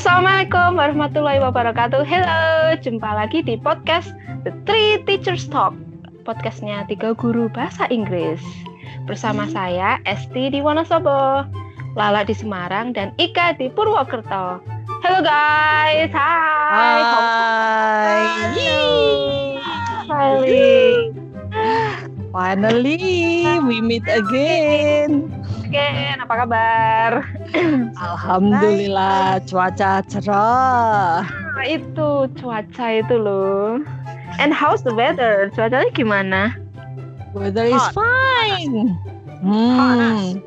Assalamualaikum warahmatullahi wabarakatuh. Hello, jumpa lagi di podcast The Three Teachers Talk. Podcastnya tiga guru bahasa Inggris. Bersama saya Esti di Wonosobo, Lala di Semarang, dan Ika di Purwokerto. Hello guys, hai. Hai. Finally. Finally, we meet again. Again, apa kabar? Alhamdulillah, cuaca cerah. Nah, itu cuaca itu loh. And how's the weather? Cuacanya gimana? Weather is fine. Hmm.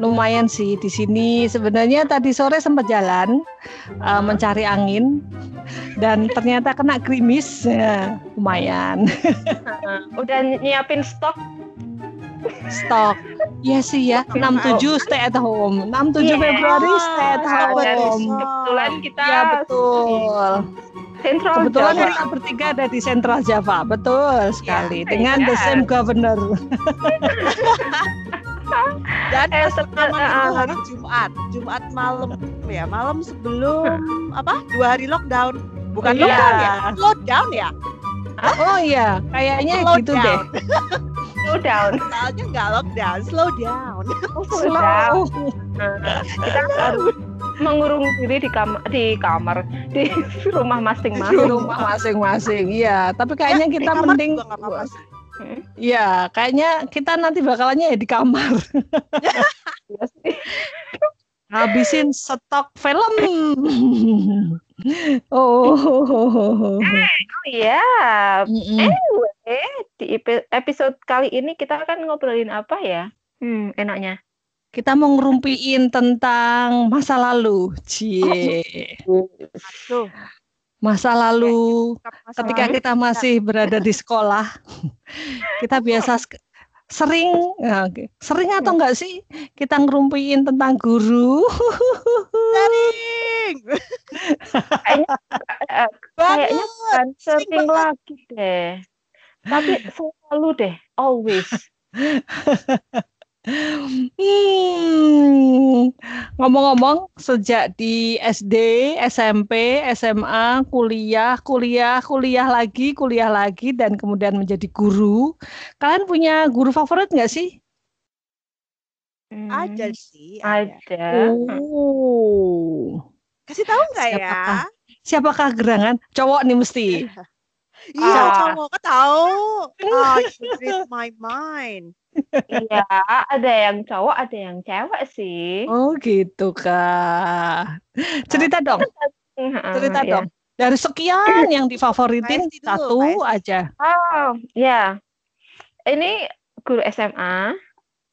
Lumayan sih di sini. Sebenarnya tadi sore sempat jalan uh, mencari angin dan ternyata kena gerimis. Ya, lumayan. Udah nyiapin stok stok. Iya sih ya, 67 stay at home. 67 yeah. Februari stay at home. Kebetulan kita Ya betul. Central Kebetulan Java. kita bertiga ada di Central Java, betul sekali. Ya, dengan ya. the same governor. Dan Eh, pas pertama eh, itu eh, hari Jumat, Jumat malam ya, malam sebelum apa? Dua hari lockdown. Bukan Iya. lockdown ya, lockdown ya. Oh iya, kayaknya gitu down. deh. Slow down. Soalnya nggak lockdown, slow down. Slow down. Slow. Kita harus mengurung diri di kamar di kamar di rumah Di masing-masing. rumah masing-masing. Iya, tapi kayaknya Ya, kita di kamar mending. Hmm, Iya, kayaknya kita nanti bakalannya ya di kamar. iya sih. Ngabisin stok film. oh. Oh iya. Mm-mm. Anyway, di epi- episode kali ini kita akan ngobrolin apa ya? Hmm, enaknya. Kita mau ngerumpiin tentang masa lalu. Cie. Tuh, Masa lalu masa ketika lalu. kita masih berada di sekolah. Kita biasa sk- sering oke. sering atau enggak sih kita ngerumpiin tentang guru? Sering. Eh, Kayaknya bukan sering sering lagi deh. Tapi selalu deh, always. Hmm, ngomong-ngomong, sejak di SD, SMP, SMA, kuliah, kuliah, kuliah lagi, kuliah lagi, dan kemudian menjadi guru, kalian punya guru favorit nggak sih? Hmm, Ada sih. Ada. Ada. Oh, Kasih tahu nggak ya? Siapakah? siapakah gerangan? Cowok nih mesti. Iya, Ah. cowok kok tahu. Ah, you read my mind. Iya, ada yang cowok, ada yang cewek sih. Oh gitu kak. Cerita dong, Heeh, cerita ya. dong. Dari sekian yang difavoritin, dulu, satu aja. Oh, ya. Ini guru SMA.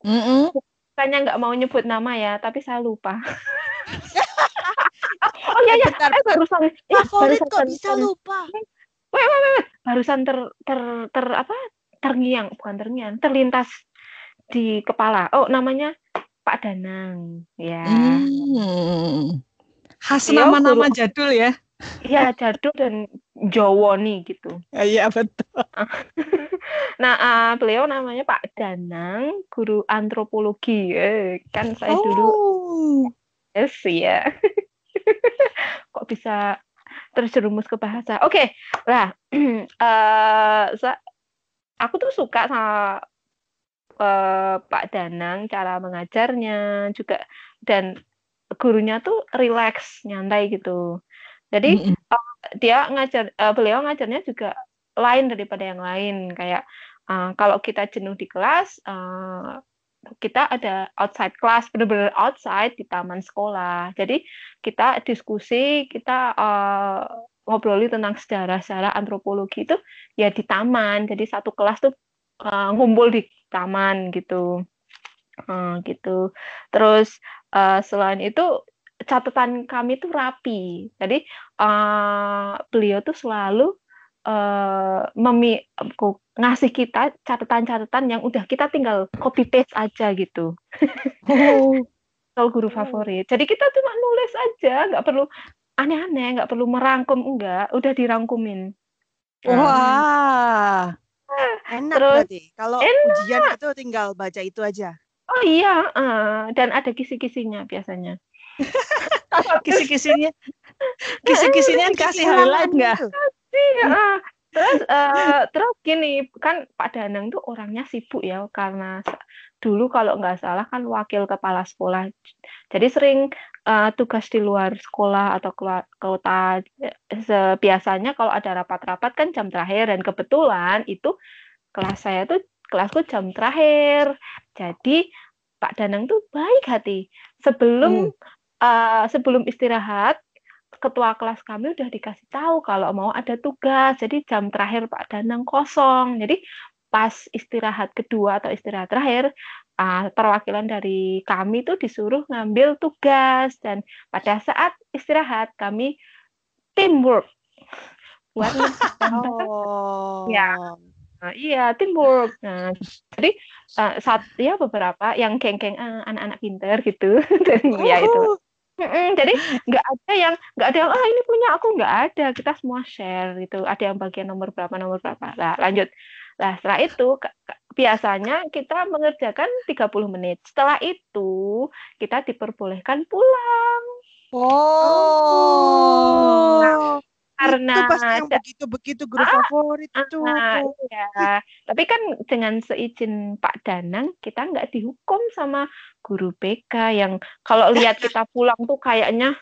Mm-mm. Bukannya nggak mau nyebut nama ya, tapi saya lupa. oh iya ya, Bentar, eh barusan, eh, Favorit barusan, kok bisa barusan- lupa. barusan ter, ter, ter apa? Terngiang, bukan terngiang, terlintas di kepala. Oh, namanya Pak Danang, ya. Hmm. Khas Beliau nama-nama jadul ya. Ya, jadul dan Jawa nih gitu. Iya betul. Nah, eh, beliau namanya Pak Danang, guru antropologi. Eh, kan saya dulu Oh. Yes, ya. Kok bisa terjerumus ke bahasa? Oke, lah, eh, sa- aku tuh suka sama eh, Pak Danang cara mengajarnya juga dan gurunya tuh relax, nyantai gitu. Jadi Mm-mm. dia ngajar, eh, beliau ngajarnya juga lain daripada yang lain. Kayak eh, kalau kita jenuh di kelas, eh, kita ada outside class, benar-benar outside di taman sekolah. Jadi kita diskusi, kita eh, ngobroli tentang sejarah-sejarah antropologi itu ya di taman. Jadi satu kelas tuh eh, ngumpul di taman gitu, Eh, gitu. Terus eh, selain itu catatan kami tuh rapi. Jadi eh, beliau tuh selalu eh, memi ku- ngasih kita catatan-catatan yang udah kita tinggal copy paste aja gitu. Oh. Kalau guru favorit. Jadi kita cuma nulis aja, nggak perlu aneh-aneh, nggak perlu merangkum enggak, udah dirangkumin. Wah. Enak Terus, berarti. Kalau enak. ujian itu tinggal baca itu aja. Oh iya, eh, dan ada kisi-kisinya biasanya. kisi-kisinya kisi-kisinya kasih highlight nggak Iya. Terus uh, terus gini kan Pak Danang tuh orangnya sibuk ya karena dulu kalau nggak salah kan wakil kepala sekolah. Jadi sering uh, tugas di luar sekolah atau keluar kota. Biasanya kalau ada rapat-rapat kan jam terakhir dan kebetulan itu kelas saya tuh kelasku jam terakhir. Jadi Pak Danang tuh baik hati. Sebelum hmm. uh, sebelum istirahat ketua kelas kami udah dikasih tahu kalau mau ada tugas. Jadi jam terakhir Pak Danang kosong. Jadi pas istirahat kedua atau istirahat terakhir, uh, perwakilan dari kami itu disuruh ngambil tugas dan pada saat istirahat kami teamwork buat oh. ya Nah, iya, teamwork. Nah, jadi uh, saat ya beberapa yang geng-geng uh, anak-anak pinter gitu dan ya itu Mm-mm, jadi nggak ada yang nggak ada yang ah ini punya aku. Nggak ada kita semua share gitu. Ada yang bagian nomor berapa nomor berapa. Lah lanjut. Lah setelah itu biasanya kita mengerjakan 30 menit. Setelah itu kita diperbolehkan pulang. Oh. Nah, karena itu pasti yang begitu-begitu guru ah, favorit itu. Ah, iya. Tapi kan dengan seizin Pak Danang kita nggak dihukum sama guru BK yang kalau lihat kita pulang tuh kayaknya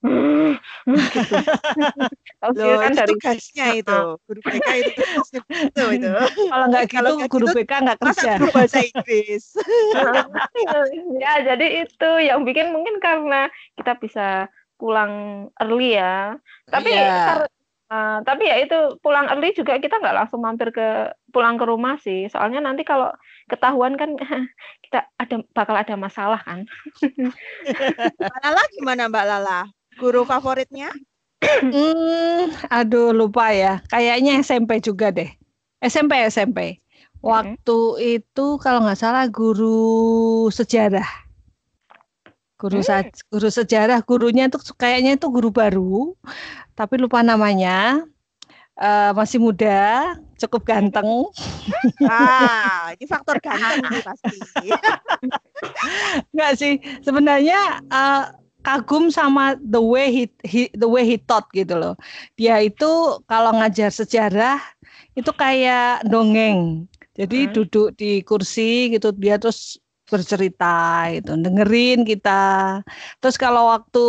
Hmm, gitu. Loh, kan dari tugasnya itu guru BK itu tugasnya itu itu. Kalau nggak gitu kalau guru gitu, BK nggak kerja. Guru bahasa Inggris. ya jadi itu yang bikin mungkin karena kita bisa pulang early ya. Tapi yeah. Uh, tapi ya itu pulang early juga kita nggak langsung mampir ke pulang ke rumah sih. Soalnya nanti kalau ketahuan kan kita ada bakal ada masalah kan. Mbak Lala gimana Mbak Lala? Guru favoritnya? hmm, aduh lupa ya. Kayaknya SMP juga deh. SMP SMP. Waktu hmm. itu kalau nggak salah guru sejarah guru hmm. guru sejarah gurunya itu kayaknya itu guru baru tapi lupa namanya. Uh, masih muda cukup ganteng. Ah ini faktor ganteng nih pasti. Enggak sih sebenarnya uh, kagum sama the way he, he the way he taught gitu loh. Dia itu kalau ngajar sejarah itu kayak dongeng. Jadi hmm. duduk di kursi gitu dia terus bercerita itu dengerin kita. Terus kalau waktu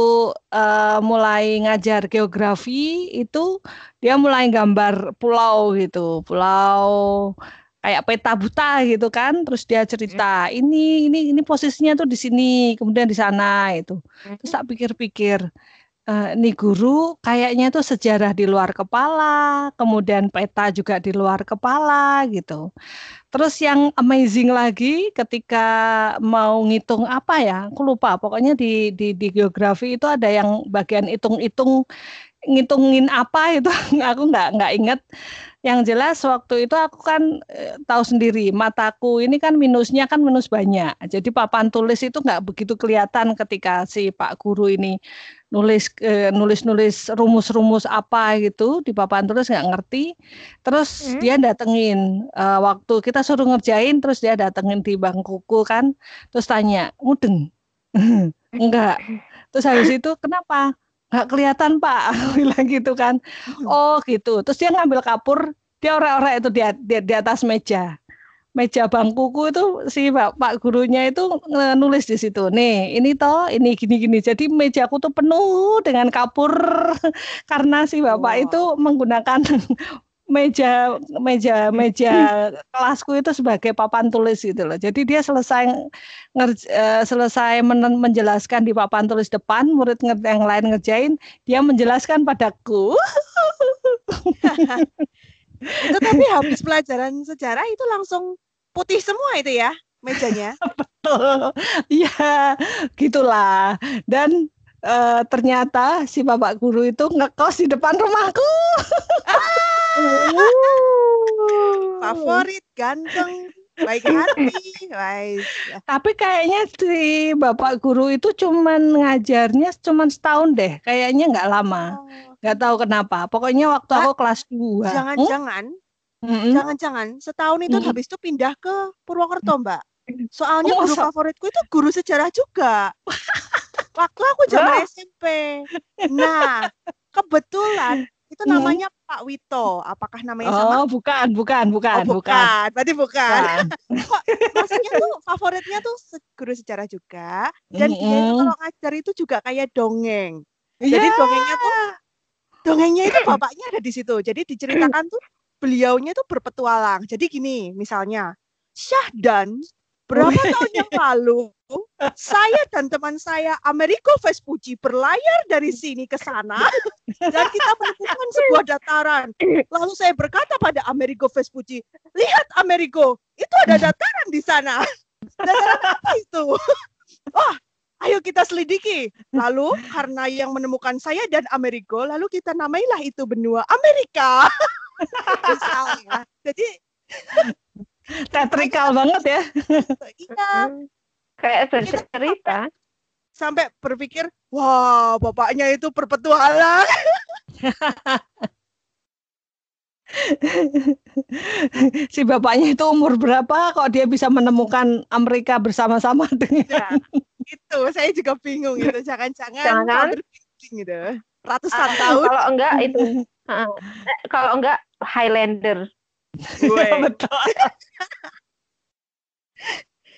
uh, mulai ngajar geografi itu dia mulai gambar pulau gitu pulau kayak peta buta gitu kan. Terus dia cerita hmm. ini ini ini posisinya tuh di sini kemudian di sana itu. Terus tak pikir-pikir uh, nih guru kayaknya tuh sejarah di luar kepala kemudian peta juga di luar kepala gitu Terus yang amazing lagi ketika mau ngitung apa ya, aku lupa. Pokoknya di di, di geografi itu ada yang bagian hitung-hitung ngitungin apa itu aku nggak nggak inget. Yang jelas waktu itu aku kan e, tahu sendiri mataku ini kan minusnya kan minus banyak. Jadi papan tulis itu nggak begitu kelihatan ketika si Pak Guru ini nulis eh, nulis nulis rumus-rumus apa gitu di papan tulis nggak ngerti. Terus hmm. dia datengin uh, waktu kita suruh ngerjain terus dia datengin di bangkuku kan. Terus tanya mudeng? Enggak. Terus habis itu kenapa? Nggak kelihatan pak. Bilang gitu kan. Hmm. oh gitu. Terus dia ngambil kapur dia orang-orang itu di, di, di atas meja meja bangkuku itu si pak, pak gurunya itu nulis di situ nih ini toh ini gini gini jadi mejaku tuh penuh dengan kapur karena si bapak wow. itu menggunakan meja meja meja kelasku itu sebagai papan tulis gitu loh. Jadi dia selesai ngerj, uh, selesai men menjelaskan di papan tulis depan, murid yang lain ngerjain, dia menjelaskan padaku. Itu tapi habis pelajaran sejarah itu langsung putih semua itu ya mejanya. Betul. Iya, gitulah. Dan uh, ternyata si bapak guru itu ngekos di depan rumahku. Favorit ganteng baik hati, baik. Tapi kayaknya si bapak guru itu cuman ngajarnya cuman setahun deh, kayaknya nggak lama. Oh nggak tahu kenapa pokoknya waktu aku kelas 2 jangan-jangan hmm? jangan-jangan setahun itu hmm. habis itu pindah ke Purwokerto mbak soalnya oh, guru so... favoritku itu guru sejarah juga waktu aku zaman SMP. Nah, kebetulan itu namanya hmm. Pak Wito. Apakah namanya sama? Oh, bukan, bukan, bukan, oh, bukan. bukan. Berarti bukan. bukan. Maksudnya tuh favoritnya tuh guru sejarah juga dan mm -hmm. dia itu kalau ngajar itu juga kayak dongeng. Yeah. Jadi dongengnya tuh dongengnya itu bapaknya ada di situ. Jadi diceritakan tuh beliaunya tuh berpetualang. Jadi gini, misalnya Syahdan berapa tahun yang lalu saya dan teman saya Amerigo Vespucci berlayar dari sini ke sana dan kita menemukan sebuah dataran. Lalu saya berkata pada Amerigo Vespucci, lihat Amerigo, itu ada dataran di sana. Dataran apa itu? Oh, ayo kita selidiki. Lalu karena yang menemukan saya dan Amerigo, lalu kita namailah itu benua Amerika. Misalnya. Jadi teatrikal banget ya. Iya. Kayak bercerita. Sampai berpikir, wah bapaknya itu perpetualang. si bapaknya itu umur berapa kok dia bisa menemukan Amerika bersama-sama dengan ya, itu. Saya juga bingung itu jangan-jangan gitu. Ratusan uh, tahun. kalau enggak itu. Uh, kalau enggak Highlander. Gue betul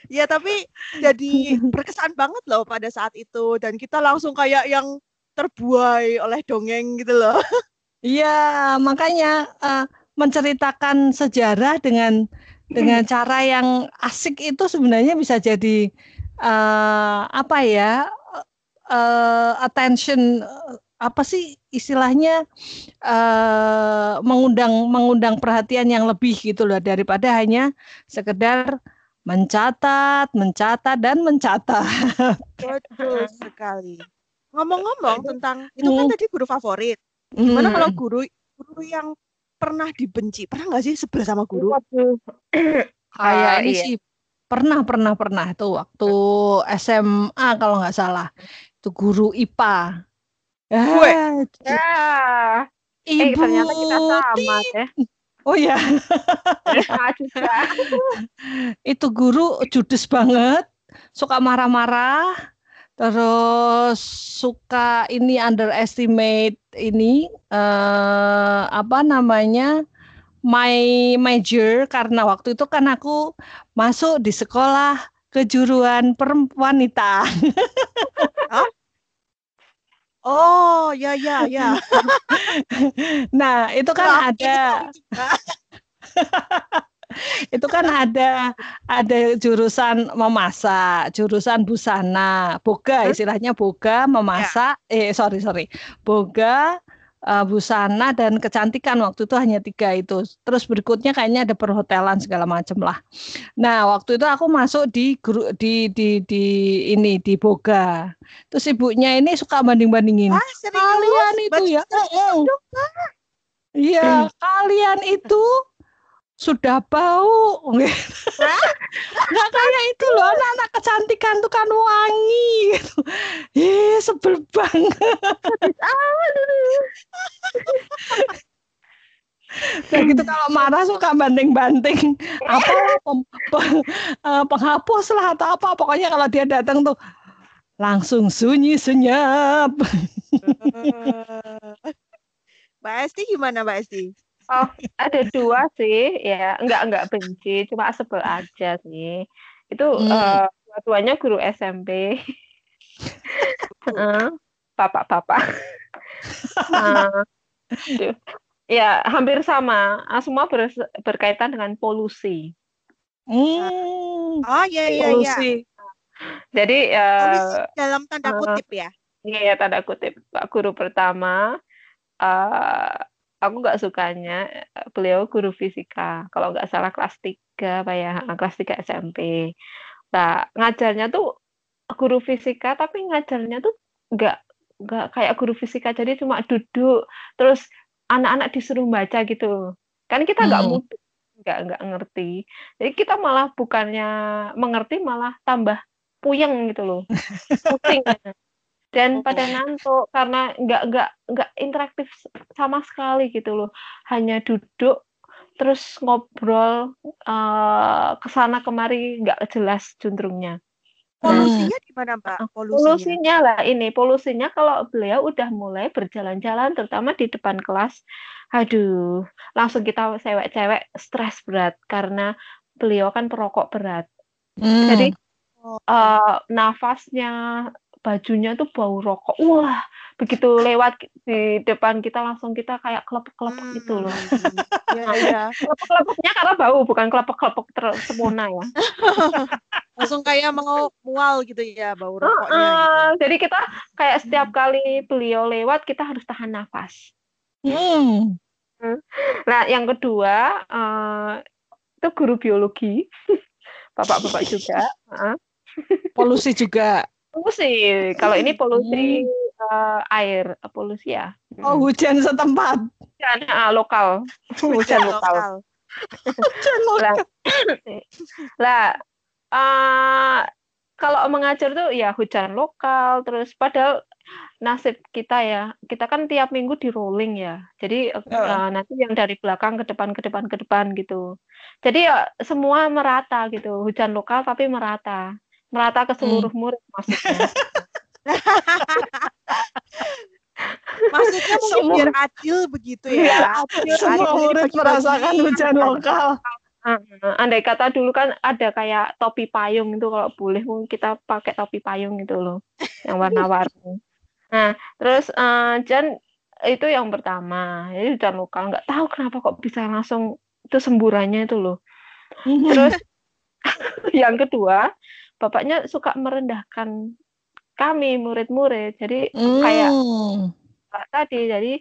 ya tapi jadi berkesan banget loh pada saat itu. Dan kita langsung kayak yang terbuai oleh dongeng gitu loh. Iya makanya uh, menceritakan sejarah dengan dengan cara yang asik itu sebenarnya bisa jadi uh, apa ya uh, attention apa sih istilahnya uh, mengundang mengundang perhatian yang lebih gitu loh. Daripada hanya sekedar mencatat, mencatat dan mencatat. Betul sekali. Ngomong-ngomong tentang itu kan hmm. tadi guru favorit. Gimana hmm. kalau guru guru yang pernah dibenci? Pernah nggak sih sebelah sama guru? Kayak ini iya. sih pernah pernah pernah itu waktu SMA kalau nggak salah itu guru IPA Gue. Ya. Ibu. Eh, ternyata kita sama ya. Oh ya. itu guru judes banget, suka marah-marah, terus suka ini underestimate ini uh, apa namanya my major karena waktu itu kan aku masuk di sekolah kejuruan perempuan wanita. Oh, ya ya ya. nah, itu kan ada itu kan ada ada jurusan memasak, jurusan busana, boga istilahnya boga memasak, ya. eh sorry sorry, boga uh, busana dan kecantikan waktu itu hanya tiga itu. Terus berikutnya kayaknya ada perhotelan segala macam lah. Nah waktu itu aku masuk di di di di ini di Boga. Terus ibunya ini suka banding bandingin. Ah, kalian itu ya. Iya, kalian itu sudah bau. Nggak kayak itu loh, anak-anak kecantikan tuh kan wangi gitu. Ih, sebel banget. Nah gitu kalau marah suka banting-banting apa pem, pem, uh, penghapus lah atau apa pokoknya kalau dia datang tuh langsung sunyi senyap. Mbak Esti gimana Mbak Esti? Oh, ada dua sih, ya. Enggak enggak benci, cuma sebel aja sih. Itu hmm. uh, dua-duanya guru SMP. Bapak-bapak. uh, ya, hampir sama. Uh, semua ber, berkaitan dengan polusi. Hmm. Oh, iya iya iya. Jadi uh, dalam tanda kutip ya. Iya, tanda kutip. Pak guru pertama uh, aku nggak sukanya eh, beliau guru fisika. Kalau nggak salah kelas 3 apa ya hmm. kelas 3 SMP nah ngajarnya tuh guru fisika tapi ngajarnya tuh nggak nggak kayak guru fisika. Jadi cuma duduk terus anak-anak disuruh baca gitu. Kan kita nggak hmm. mudah nggak nggak ngerti. Jadi kita malah bukannya mengerti malah tambah puyeng gitu loh. Pusing dan pada ngantuk karena nggak nggak nggak interaktif sama sekali gitu loh hanya duduk terus ngobrol uh, ke sana kemari nggak jelas juntrungnya Polusinya di mana Mbak? Heeh, Polusinya. Polusinya lah ini, polusinya kalau beliau udah mulai berjalan-jalan terutama di depan kelas, aduh, langsung kita cewek-cewek stres berat karena beliau kan perokok berat. Jadi Hmm. Oh, eh, nafasnya, bajunya tuh bau rokok. Wah, begitu lewat di depan kita langsung kita kayak kelepek-kelepek gitu loh. hmm. Iya, iya. Kelepek-kelepeknya karena bau, bukan kelepek-kelepek tersempurna ya. Langsung kayak mau mual gitu ya bau rokoknya gitu. Heeh, jadi kita kayak setiap kali beliau lewat kita harus tahan nafas. Hmm. Nah, yang kedua eh, itu guru biologi, bapak-bapak juga. Heeh. Polusi juga. Polusi. Kalau ini polusi eh, air, polusi ya. Oh, hujan setempat. Hujan ah, lokal, hujan lokal. Hujan Lah, lah eh, kalau mengajar tuh ya hujan lokal, terus padahal nasib kita ya, kita kan tiap minggu di rolling ya. Jadi eh, Ya. nanti yang dari belakang ke depan ke depan ke depan gitu. Jadi ya semua merata gitu, hujan lokal tapi merata, merata ke seluruh murid maksudnya. Maksudnya mungkin Semua- biar adil begitu Iya, ya. adil. Semua Adil murid merasakan hujan lokal. Heeh, andai kata dulu kan ada kayak topi payung itu kalau boleh mungkin kita pakai topi payung itu loh, yang warna-warni. Nah, terus eh, Jan itu yang pertama, jadi hujan lokal nggak tahu kenapa kok bisa langsung itu semburannya itu loh. Terus yang kedua, bapaknya suka merendahkan kami murid-murid. Jadi kayak Hmm. Tadi jadi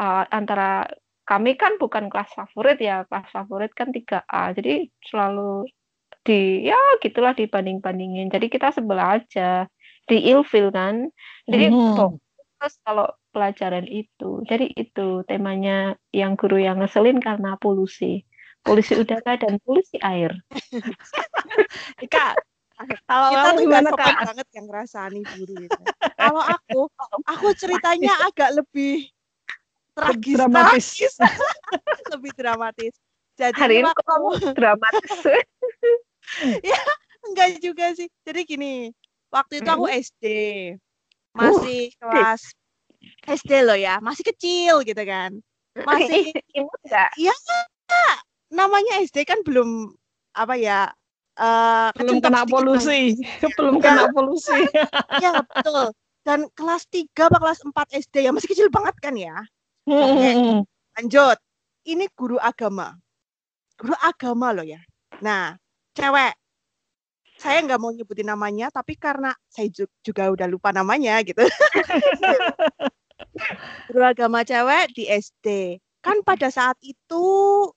eh, antara kami kan bukan kelas favorit ya kelas favorit kan 3A jadi selalu di ya gitulah dibanding-bandingin jadi kita sebelah aja di ilfil kan jadi Mhm. fokus kalau pelajaran itu jadi itu temanya yang guru yang ngeselin karena polusi polusi udara dan polusi air kalau Kita tuh gimana Kak? banget yang ngerasani guru itu. Kalau aku, aku ceritanya agak lebih tragis, Dramatis. tragis. lebih dramatis. Jadi hari ini waktu- kok kamu dramatis enggak juga sih. Jadi gini, waktu itu aku. SD. Masih kelas SD loh ya, masih kecil gitu kan. Masih imut nggak namanya SD kan belum apa ya? Eh Belum kecentang kena polusi. Belum kena polusi. Ya betul. Dan kelas 3 apa kelas 4 SD ya masih kecil banget kan ya. Hmm. Lanjut. Ini guru agama. Guru agama loh ya. Nah, cewek. Saya nggak mau nyebutin namanya, tapi karena saya ju- juga udah lupa namanya gitu. guru agama cewek di SD. Kan pada saat itu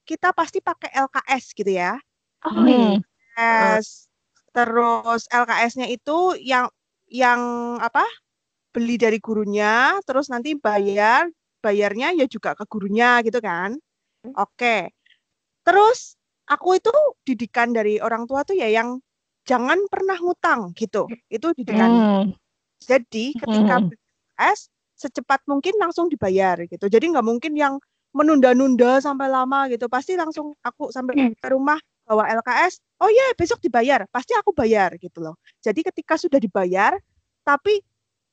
kita pasti pakai LKS gitu ya. oh Hmm. LKS. Terus LKS-nya itu yang yang apa? Beli dari gurunya, terus nanti bayar, bayarnya ya juga ke gurunya gitu kan. Oke. Terus aku itu didikan dari orang tua tuh ya yang jangan pernah ngutang gitu. Itu didikan. Hmm. Jadi ketika Hmm. LKS secepat mungkin langsung dibayar gitu. Jadi nggak mungkin yang menunda-nunda sampai lama gitu. Pasti langsung aku sampai ke rumah bawa LKS. Oh iya besok dibayar. Pasti aku bayar gitu loh. Jadi ketika sudah dibayar, tapi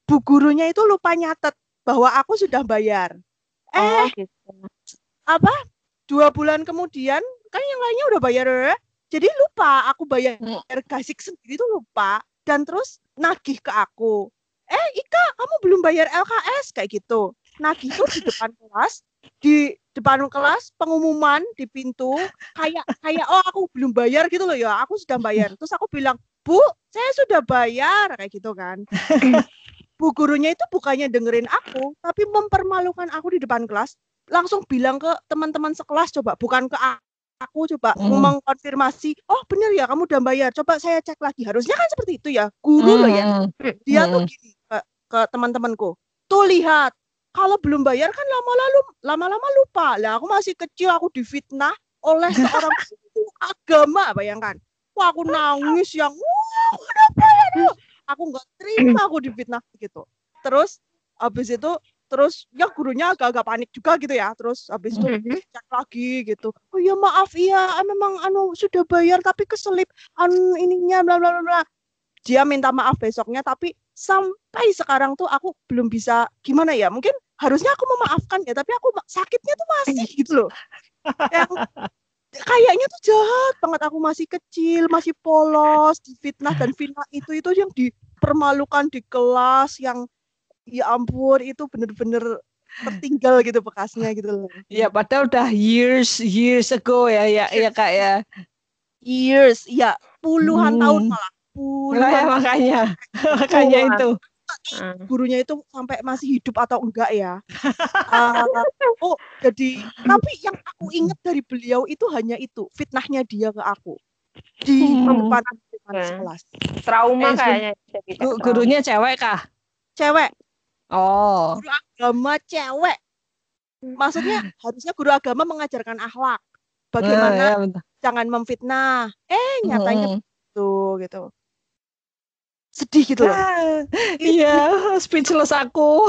bu gurunya itu lupa nyatet bahwa aku sudah bayar. Eh oh gitu apa? Dua bulan kemudian kan yang lainnya udah bayar ya. Jadi lupa aku bayar Hmm. gasik sendiri tuh lupa dan terus nagih ke aku. Eh Ika kamu belum bayar LKS kayak gitu. Nagih tuh di depan kelas, di depan kelas pengumuman di pintu kayak kayak oh aku belum bayar gitu loh ya. Aku sudah bayar. Terus aku bilang, "Bu, saya sudah bayar." kayak gitu kan. Bu gurunya itu bukannya dengerin aku, tapi mempermalukan aku di depan kelas. Langsung bilang ke teman-teman sekelas coba, bukan ke aku coba Hmm. mengkonfirmasi, "Oh, benar ya kamu udah bayar. Coba saya cek lagi." Harusnya kan seperti itu ya. Guru loh ya. Hmm. Dia tuh Hmm. gini ke, ke teman-temanku. Tuh lihat, kalau belum bayar kan lama-lalu lama-lama lupa. Lah aku masih kecil aku difitnah oleh seorang agama, bayangkan. Wah, aku nangis yang, "Wah, kenapa ya?" Duh?" Aku nggak terima aku difitnah gitu. Terus habis itu terus ya gurunya agak-agak panik juga gitu ya. Terus habis itu Mhm. cek lagi gitu. Oh iya maaf iya ah, memang anu sudah bayar tapi keselip anu ininya bla bla bla. dia minta maaf besoknya tapi sampai sekarang tuh aku belum bisa gimana ya mungkin harusnya aku memaafkan ya tapi aku sakitnya tuh masih gitu loh yang kayaknya tuh jahat banget aku masih kecil masih polos difitnah dan fitnah itu itu yang dipermalukan di kelas yang ya ampun itu bener-bener tertinggal gitu bekasnya gitu loh. Ya padahal udah years years ago ya ya ya kak ya. Years, ya puluhan hmm. tahun malah puluhan. Ya, makanya makanya itu. Hmm. Gurunya itu sampai masih hidup atau enggak ya? uh, oh jadi tapi yang aku ingat dari beliau itu hanya itu fitnahnya dia ke aku di hmm. depan kelas. Trauma eh, kayaknya. Gurunya cewek kah? Cewek. Oh. Guru agama cewek. Maksudnya harusnya guru agama mengajarkan akhlak. Bagaimana uh, ya, jangan memfitnah. Eh, nyatanya hmm. itu gitu. Sedih gitu loh. Ah, iya, speechless aku.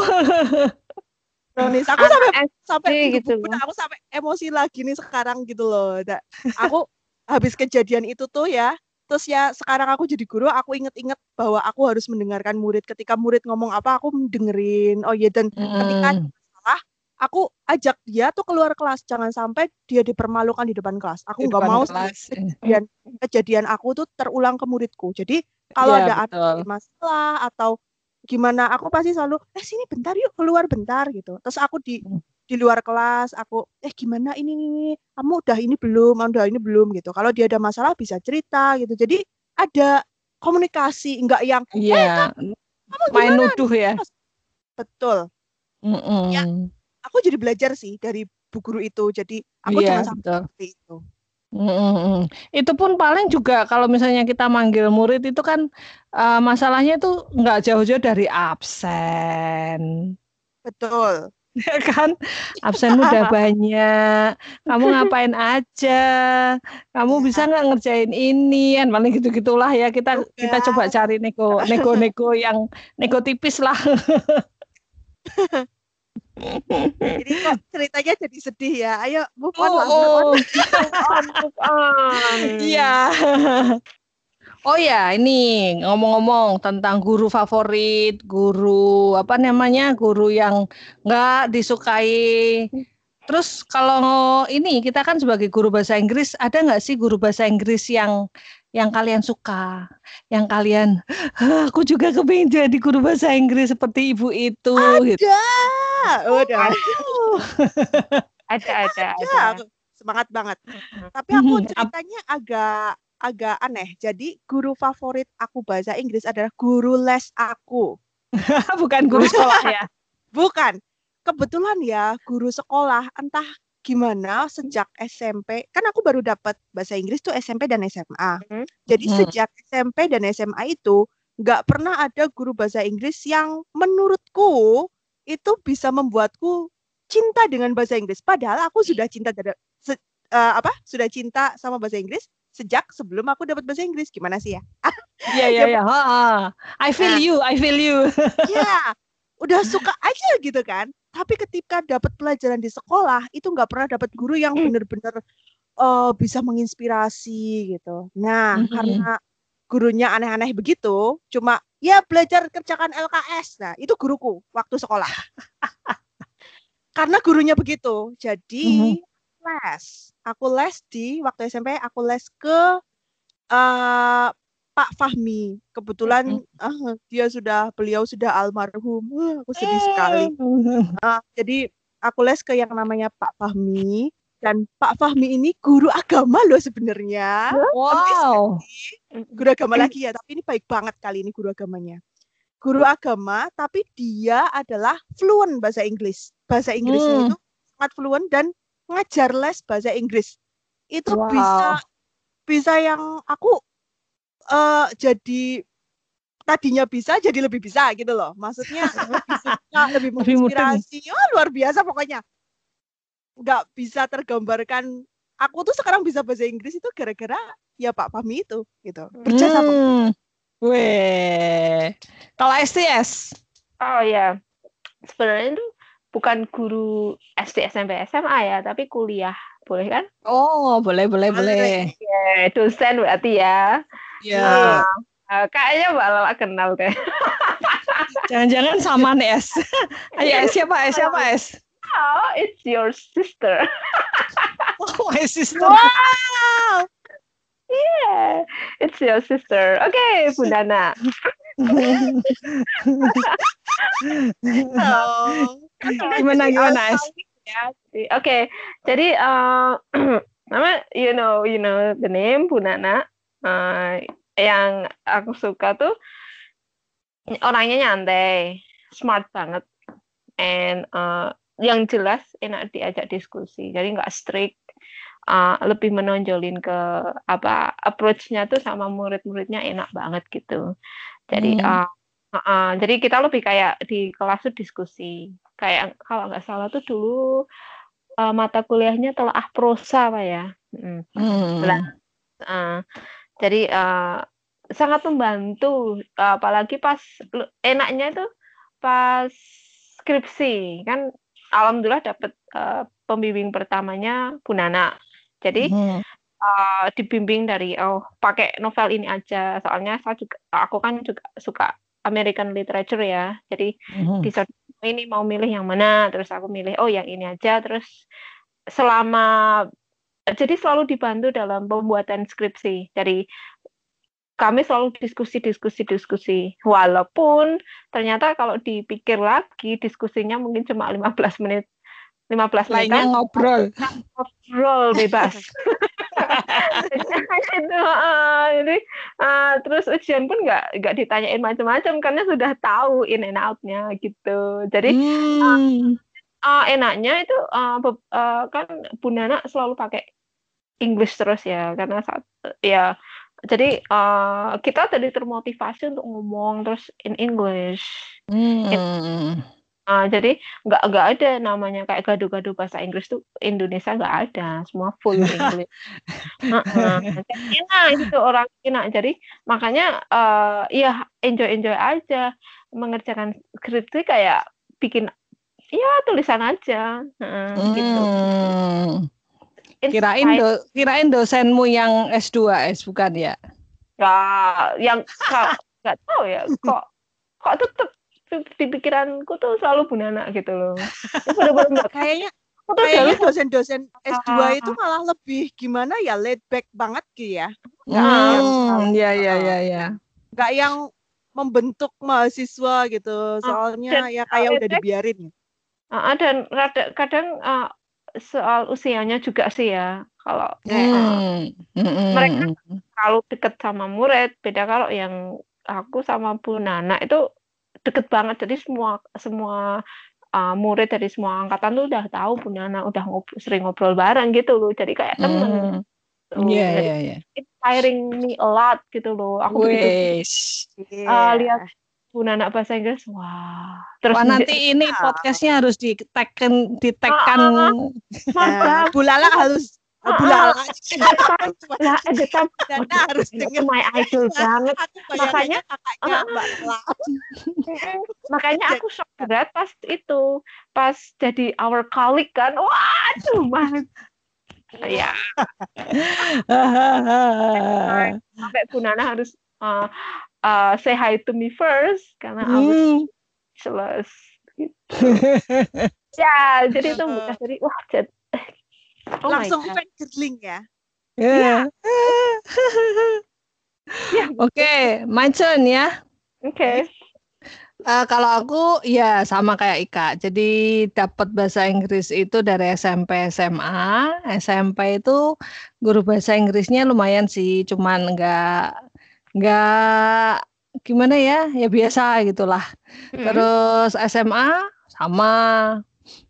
Nonis, aku sampai sampai gitu. aku sampai emosi lagi nih sekarang gitu loh. Aku habis kejadian itu tuh ya, terus ya sekarang aku jadi guru aku inget-inget bahwa aku harus mendengarkan murid ketika murid ngomong apa aku mendengerin oh iya dan mm. ketika salah aku ajak dia tuh keluar kelas jangan sampai dia dipermalukan di depan kelas aku nggak mau kejadian kejadian aku tuh terulang ke muridku jadi kalau ya, ada masalah atau gimana aku pasti selalu eh sini bentar yuk keluar bentar gitu. Terus aku di mm di luar kelas aku eh gimana ini ini kamu udah ini belum? Udah ini belum? gitu. Kalau dia ada masalah bisa cerita gitu. Jadi ada komunikasi enggak yang iya. eh, kamu main nuduh ya. Betul. Mm -mm. ya aku jadi belajar sih dari bu guru itu. Jadi aku yeah, jangan sampai seperti itu Mm-hmm. Itu pun paling juga kalau misalnya kita manggil murid itu kan uh, masalahnya itu nggak jauh-jauh dari absen. Betul. ya kan absen udah banyak kamu ngapain aja kamu iya. bisa nggak ngerjain ini kan paling gitu gitulah ya kita Udah. kita coba cari nego nego nego yang nego tipis lah jadi kok ceritanya jadi sedih ya? Ayo move on oh, lah move on. Iya. Oh ya, ini ngomong-ngomong tentang guru favorit, guru apa namanya, guru yang nggak disukai. Terus kalau ini kita kan sebagai guru bahasa Inggris, ada nggak sih guru bahasa Inggris yang yang kalian suka, yang kalian, aku juga kepingin jadi guru bahasa Inggris seperti ibu itu. Ada, gitu. udah. ada, ada, ada. Semangat banget. Tapi aku ceritanya agak agak aneh. Jadi guru favorit aku bahasa Inggris adalah guru les aku. Bukan guru sekolah ya. Bukan. Kebetulan ya guru sekolah entah gimana sejak SMP kan aku baru dapat bahasa Inggris tuh SMP dan SMA. Hmm. Jadi hmm. sejak SMP dan SMA itu nggak pernah ada guru bahasa Inggris yang menurutku itu bisa membuatku cinta dengan bahasa Inggris. Padahal aku sudah cinta dari uh, apa? Sudah cinta sama bahasa Inggris sejak sebelum aku dapat bahasa Inggris gimana sih ya? Iya iya iya. I feel nah, you, I feel you. Iya, udah suka aja gitu kan. Tapi ketika dapat pelajaran di sekolah itu nggak pernah dapat guru yang hmm. benar-benar uh, bisa menginspirasi gitu. Nah mm -hmm. karena gurunya aneh-aneh begitu, cuma ya belajar kerjakan LKS. Nah itu guruku waktu sekolah. karena gurunya begitu, jadi mm -hmm. les aku les di waktu SMP aku les ke uh, Pak Fahmi. Kebetulan uh, dia sudah beliau sudah almarhum. Uh, aku sedih sekali. Uh, jadi aku les ke yang namanya Pak Fahmi dan Pak Fahmi ini guru agama loh sebenarnya. Wow. Guru agama lagi ya, tapi ini baik banget kali ini guru agamanya. Guru agama, tapi dia adalah fluent bahasa Inggris. Bahasa Inggrisnya hmm. itu sangat fluent dan ngajar les bahasa Inggris itu wow. bisa bisa yang aku uh, jadi tadinya bisa jadi lebih bisa gitu loh maksudnya lebih suka lebih menginspirasi oh luar biasa pokoknya nggak bisa tergambarkan aku tuh sekarang bisa bahasa Inggris itu gara-gara ya Pak Pami itu gitu berjasa hmm. Weh, kalau STS? Oh ya, sebenarnya itu bukan guru SD, SMP, SMA ya, tapi kuliah. Boleh kan? Oh, boleh, boleh, boleh. Ya, dosen berarti ya. Iya. Yeah. Uh, kayaknya Mbak Lala kenal deh. Jangan-jangan sama nih S. Ayo S siapa S siapa S? Oh, it's your sister. oh, my sister. Wow. Yeah, it's your sister. Oke, okay, Bu Nana. oh. Gimana gimana S? Oke, okay. jadi uh, nama you know you know the name Bu Nana. Uh, yang aku suka tuh orangnya nyantai, smart banget, and uh, yang jelas enak diajak diskusi jadi nggak strict uh, lebih menonjolin ke apa approach-nya tuh sama murid-muridnya enak banget gitu jadi hmm. uh, uh, jadi kita lebih kayak di kelas tuh diskusi kayak kalau nggak salah tuh dulu uh, mata kuliahnya telah prosa apa ya hmm. Hmm. Uh, jadi uh, sangat membantu apalagi pas enaknya itu pas skripsi kan alhamdulillah dapat uh, pembimbing pertamanya Bu Nana. Jadi hmm. uh, dibimbing dari oh pakai novel ini aja. Soalnya saya juga aku kan juga suka American literature ya. Jadi hmm. di ini mau milih yang mana, terus aku milih oh yang ini aja. Terus selama jadi selalu dibantu dalam pembuatan skripsi. Dari kami selalu diskusi diskusi diskusi. Walaupun ternyata kalau dipikir lagi diskusinya mungkin cuma 15 menit. 15 menit lainnya ngobrol. Ngobrol bebas. Itu uh, jadi uh, terus ujian pun nggak nggak ditanyain macam-macam karena sudah tahu in and outnya gitu. Jadi hmm. uh, uh, enaknya itu uh, uh, kan Bu Nana selalu pakai English terus ya karena saat ya jadi uh, kita tadi termotivasi untuk ngomong terus in English. Hmm. In, uh, jadi nggak nggak ada namanya kayak gaduh-gaduh bahasa Inggris tuh Indonesia nggak ada, semua full English. uh, uh. enak itu orang enak. Jadi makanya uh, ya enjoy enjoy aja mengerjakan skripsi kayak bikin ya tulisan aja, uh, hmm. gitu. Kirain do, kirain dosenmu yang S2 S bukan ya? Ya, yang nggak tahu ya kok kok tetap di pikiranku tuh selalu bunana gitu loh. Bener-bener kayaknya kayaknya dosen-dosen S2 uh, itu malah lebih gimana ya laid back banget gitu ya. Hmm, ya ya ya ya. Gak yang membentuk mahasiswa gitu. Soalnya uh, ya kayak udah dibiarin. Uh, dan kadang uh, soal usianya juga sih ya kalau hmm. uh, mereka kalau deket sama murid beda kalau yang aku sama Bu Nana itu deket banget jadi semua semua uh, murid dari semua angkatan tuh udah tahu Bu Nana udah ngobrol, sering ngobrol bareng gitu loh jadi kayak temen hmm. Iya, iya, iya. Inspiring me a lot gitu loh. Aku Wish. Gitu, uh, lihat Bu Nana bahasa Inggris, wah. Terus wah, nanti ini podcastnya harus ditekan, ditekan. Ah, ah, Bu Lala harus Oh, Bulala. Lah, ada Dana harus dengar my idol banget. Makanya kakaknya Mbak Makanya aku shock berat pas itu, pas jadi our colleague kan. Waduh, mah. Ya. Sampai Bu Nana harus uh, uh, say hi to me first karena hmm. aku jelas gitu. ya jadi itu bukan dari wah jadi, oh langsung fan girling ya yeah. yeah. oke okay, my turn ya oke okay. Uh, kalau aku ya sama kayak Ika. Jadi dapat bahasa Inggris itu dari SMP SMA. SMP itu guru bahasa Inggrisnya lumayan sih, cuman enggak nggak gimana ya? Ya biasa gitulah. Hmm. terus SMA sama.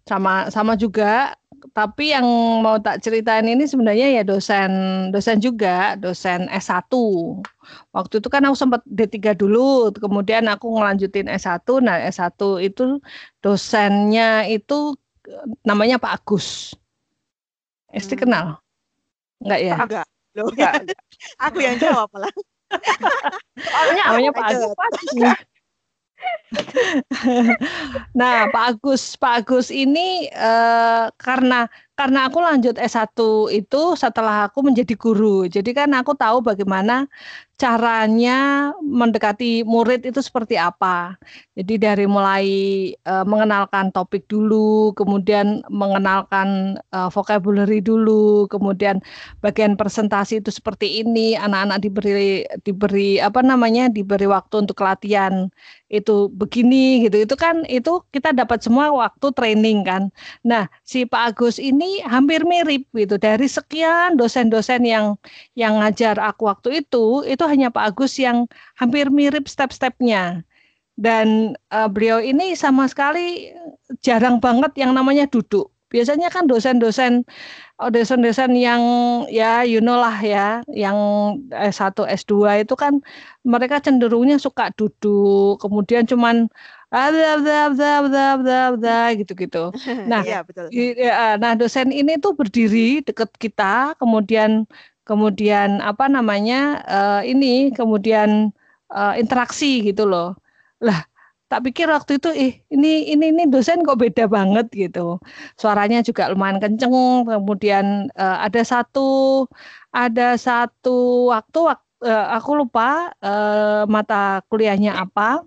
Sama sama juga. Tapi yang mau tak ceritain ini sebenarnya ya dosen dosen juga dosen S1 waktu itu kan aku sempat D3 dulu kemudian aku ngelanjutin S1 nah S1 itu dosennya itu namanya Pak Agus. Esti hmm. kenal? Enggak ya? Enggak. Loh, enggak. aku yang jawab malah Soalnya namanya Pak Agus. nah, Pak Agus, Pak Agus ini uh, karena karena aku lanjut S1 itu setelah aku menjadi guru. Jadi kan aku tahu bagaimana caranya mendekati murid itu seperti apa. Jadi dari mulai uh, mengenalkan topik dulu, kemudian mengenalkan uh, vocabulary dulu, kemudian bagian presentasi itu seperti ini, anak-anak diberi diberi apa namanya? diberi waktu untuk latihan itu begini gitu. Itu kan itu kita dapat semua waktu training kan. Nah, si Pak Agus ini hampir mirip gitu dari sekian dosen-dosen yang yang ngajar aku waktu itu, itu hanya Pak Agus yang hampir mirip step-stepnya. Dan uh, beliau ini sama sekali jarang banget yang namanya duduk. Biasanya kan dosen-dosen oh, dosen-dosen yang ya you know lah ya, yang S1, S2 itu kan mereka cenderungnya suka duduk, kemudian cuman gitu-gitu. Nah, ya, betul. Nah dosen ini tuh berdiri dekat kita, kemudian kemudian apa namanya uh, ini kemudian uh, interaksi gitu loh. Lah tak pikir waktu itu eh ini ini ini dosen kok beda banget gitu. Suaranya juga lumayan kenceng kemudian uh, ada satu ada satu waktu uh, aku lupa uh, mata kuliahnya apa.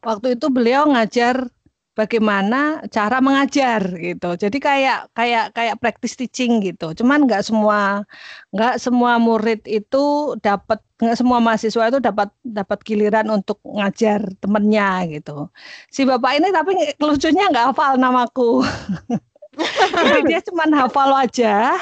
Waktu itu beliau ngajar bagaimana cara mengajar gitu. Jadi kayak kayak kayak practice teaching gitu. Cuman nggak semua nggak semua murid itu dapat nggak semua mahasiswa itu dapat dapat giliran untuk ngajar temennya gitu. Si bapak ini tapi lucunya nggak hafal namaku. Jadi dia cuma hafal aja.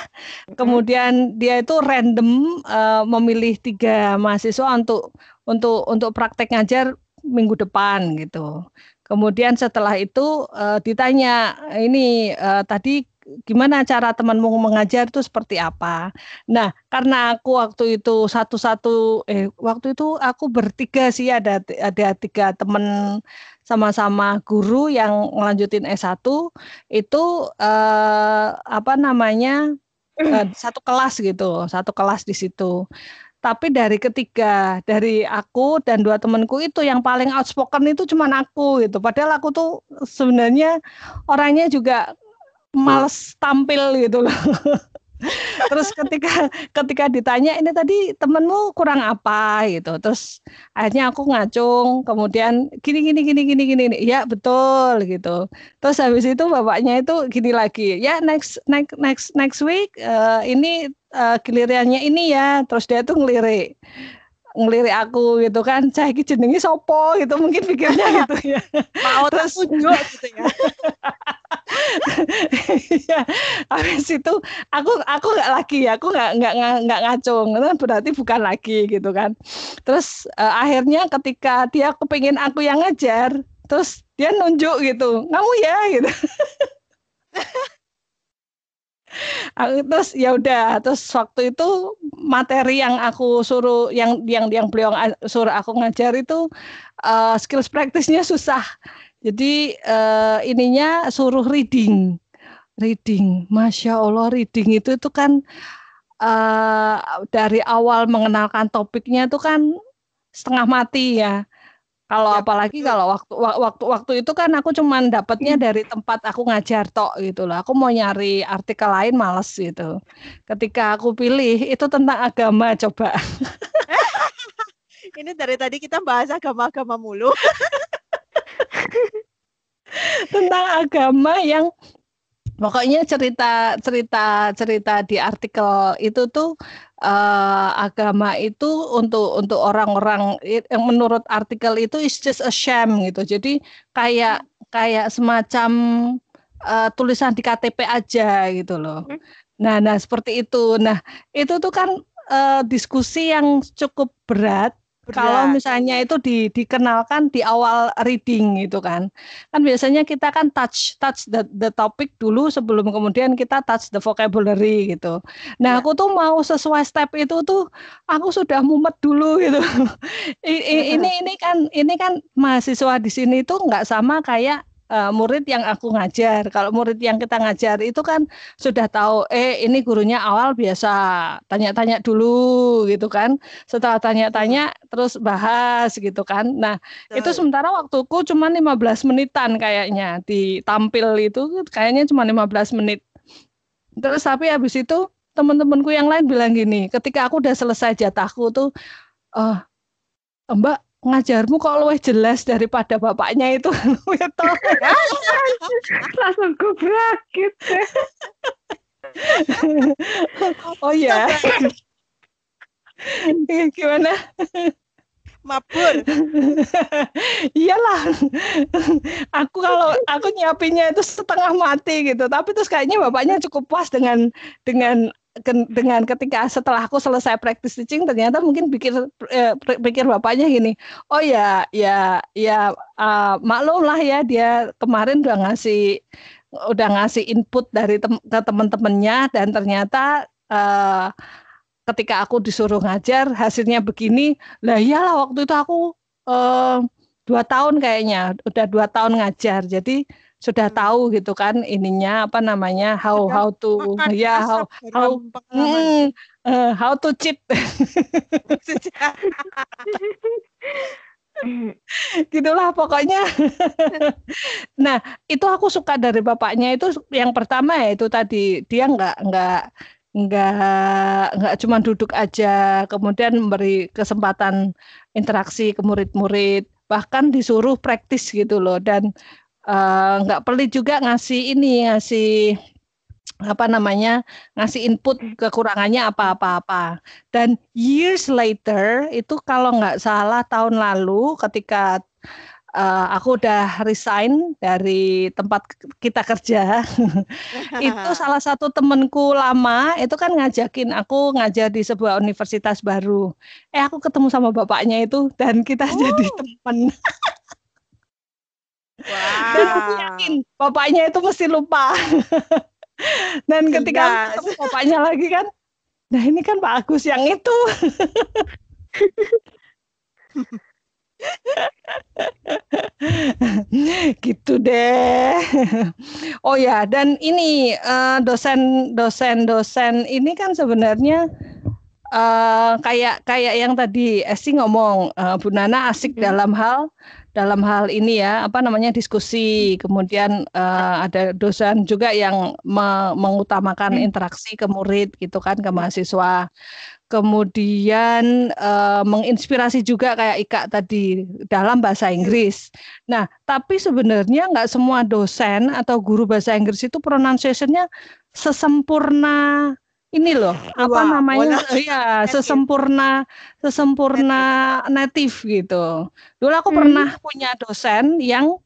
Kemudian dia itu random uh, memilih tiga mahasiswa untuk untuk untuk praktek ngajar minggu depan gitu. Kemudian setelah itu uh, ditanya ini uh, tadi gimana cara temanmu mengajar itu seperti apa. Nah, karena aku waktu itu satu-satu eh waktu itu aku bertiga sih ada ada tiga teman sama-sama guru yang melanjutin S1 itu eh, apa namanya eh, satu kelas gitu, satu kelas di situ tapi dari ketiga dari aku dan dua temanku itu yang paling outspoken itu cuma aku gitu. Padahal aku tuh sebenarnya orangnya juga males tampil gitu loh. Terus ketika ketika ditanya ini tadi temenmu kurang apa? gitu. Terus akhirnya aku ngacung kemudian gini gini gini gini gini ya betul gitu. Terus habis itu bapaknya itu gini lagi ya next next next next week uh, ini uh, gilirannya ini ya. Terus dia tuh ngelirik ngelirik aku gitu kan. Cah iki jenenge sopo gitu mungkin pikirnya gitu ya. Mau terus tunjuk gitu ya. Ya habis itu aku aku nggak lagi ya. Aku nggak nggak nggak ngacung. Itu berarti bukan lagi gitu kan. Terus uh, akhirnya ketika dia kepingin aku yang ngajar terus dia nunjuk gitu kamu ya? gitu terus ya udah. Terus waktu itu materi yang aku suruh yang yang yang beliau suruh aku ngajar itu uh, skills praktisnya susah. Jadi uh, ininya suruh reading. Reading. Masya allah reading itu itu kan uh, dari awal mengenalkan topiknya itu kan setengah mati ya kalau ya, apalagi kalau waktu waktu waktu itu kan aku cuman dapatnya dari tempat aku ngajar tok gitu loh. Aku mau nyari artikel lain males gitu. Ketika aku pilih itu tentang agama coba. Ini dari tadi kita bahas agama-agama mulu. tentang agama yang pokoknya cerita cerita cerita di artikel itu tuh uh, agama itu untuk untuk orang-orang yang menurut artikel itu is just a sham gitu. Jadi kayak kayak semacam uh, tulisan di KTP aja gitu loh. Hmm. nah nah seperti itu. Nah itu tuh kan uh, diskusi yang cukup berat kalau misalnya itu di, dikenalkan di awal reading gitu kan. Kan biasanya kita kan touch touch the, the topic dulu sebelum kemudian kita touch the vocabulary gitu. Nah, ya. aku tuh mau sesuai step itu tuh aku sudah mumet dulu gitu. ini ini kan ini kan mahasiswa di sini tuh nggak sama kayak uh, murid yang aku ngajar. Kalau murid yang kita ngajar itu kan sudah tahu, eh ini gurunya awal biasa tanya-tanya dulu gitu kan. Setelah tanya-tanya terus bahas gitu kan. Nah, Betul. itu sementara waktuku cuma 15 menitan kayaknya di tampil itu kayaknya cuma 15 menit. terus tapi habis itu teman-temanku yang lain bilang gini ketika aku udah selesai jatahku tuh oh, mbak ngajarmu kok lebih jelas daripada bapaknya itu gitu. langsung gebrak oh ya gimana mabur. Iyalah. aku kalau aku nyiapinnya itu setengah mati gitu. Tapi terus kayaknya bapaknya cukup puas dengan dengan dengan ketika setelah aku selesai practice teaching ternyata mungkin pikir eh, pikir bapaknya gini oh ya ya ya uh, maklum lah ya dia kemarin udah ngasih udah ngasih input dari tem ke teman-temannya dan ternyata uh, ketika aku disuruh ngajar hasilnya begini lah iyalah waktu itu aku uh, dua tahun kayaknya udah dua tahun ngajar jadi sudah hmm. tahu gitu kan ininya apa namanya how how to ya how how hmm, uh, how to cheat. Gitulah pokoknya. Nah itu aku suka dari bapaknya itu yang pertama ya itu tadi. Dia nggak nggak nggak nggak cuma duduk aja kemudian memberi kesempatan interaksi ke murid-murid bahkan disuruh praktis gitu loh. Dan uh, nggak pelit juga ngasih ini ngasih apa namanya ngasih input kekurangannya apa-apa-apa dan years later itu kalau nggak salah tahun lalu ketika uh, aku udah resign dari tempat kita kerja. itu salah satu temenku lama itu kan ngajakin aku ngajar di sebuah universitas baru. Eh aku ketemu sama bapaknya itu dan kita oh. jadi teman. Wow. Dan aku yakin bapaknya itu mesti lupa. dan ketika ketemu bapaknya lagi kan, nah ini kan Pak Agus yang itu. gitu deh. Oh ya, dan ini uh, dosen dosen dosen ini kan sebenarnya uh, kayak kayak yang tadi Esi ngomong uh, Bu Nana asik hmm. dalam hal dalam hal ini ya apa namanya diskusi kemudian uh, ada dosen juga yang me mengutamakan hmm. interaksi ke murid gitu kan ke mahasiswa kemudian uh, menginspirasi juga kayak Ika tadi dalam bahasa Inggris. Nah, tapi sebenarnya nggak semua dosen atau guru bahasa Inggris itu pronunciation-nya sesempurna ini loh apa Wah, namanya ya sesempurna sesempurna native gitu. Dulu aku hmm. pernah punya dosen yang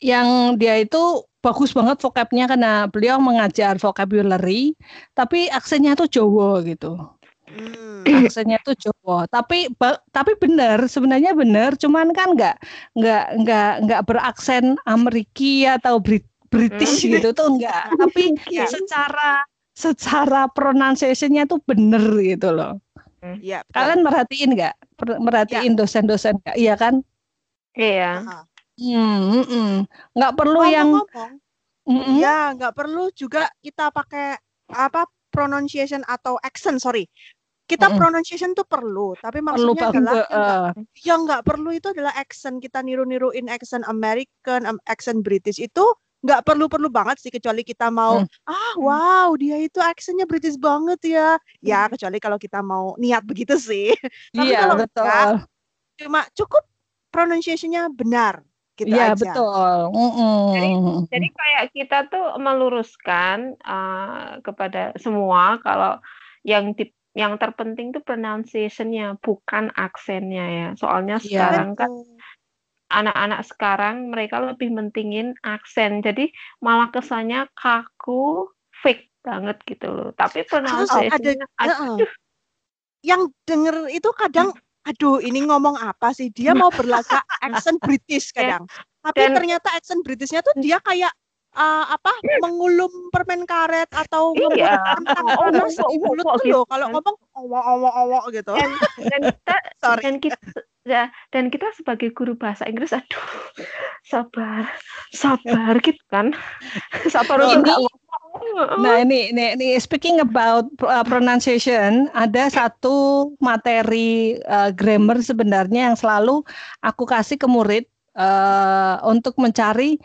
yang dia itu bagus banget vocabnya karena beliau mengajar vocabulary tapi aksennya tuh Jawa gitu. Hmm. Aksennya tuh Jawa, tapi tapi benar sebenarnya benar, cuman kan nggak nggak nggak nggak beraksen Ameriki atau Brit British hmm. gitu tuh enggak, tapi ya. secara secara pronunciation-nya tuh bener gitu loh. Iya. Kalian merhatiin nggak? Merhatiin ya. dosen-dosen nggak? Iya kan? Iya. Hmm, mm, nggak perlu ngomong, yang. Iya, nggak perlu juga kita pakai apa pronunciation atau accent sorry kita mm -hmm. pronunciation tuh perlu, tapi maksudnya perlu adalah uh. yang nggak perlu itu adalah accent kita niru-niruin accent American, accent British itu nggak perlu-perlu banget sih kecuali kita mau hmm. ah wow dia itu accentnya British banget ya ya kecuali kalau kita mau niat begitu sih tapi iya, kalau betul. Enggak, cuma cukup pronunciationnya benar gitu Iya betul. Mm -mm. Jadi, jadi kayak kita tuh meluruskan uh, kepada semua kalau yang di yang terpenting tuh pronunciation-nya, bukan aksennya ya. Soalnya yeah. sekarang kan anak-anak sekarang mereka lebih mentingin aksen. Jadi malah kesannya kaku, fake banget gitu loh. Tapi pronunciation ada, uh, yang denger itu kadang aduh ini ngomong apa sih? Dia mau berlagak accent British kadang. Tapi dan, ternyata accent Britishnya tuh dia kayak uh, apa mengulum permen karet atau iya. oh, oh, di mulut tuh loh kalau ngomong awak awak awak gitu dan, dan kita Sorry. dan kita ya, dan kita sebagai guru bahasa Inggris aduh sabar sabar gitu kan sabar untuk ini, Nah ini, ini, ini speaking about uh, pronunciation, ada satu materi uh, grammar sebenarnya yang selalu aku kasih ke murid uh, untuk mencari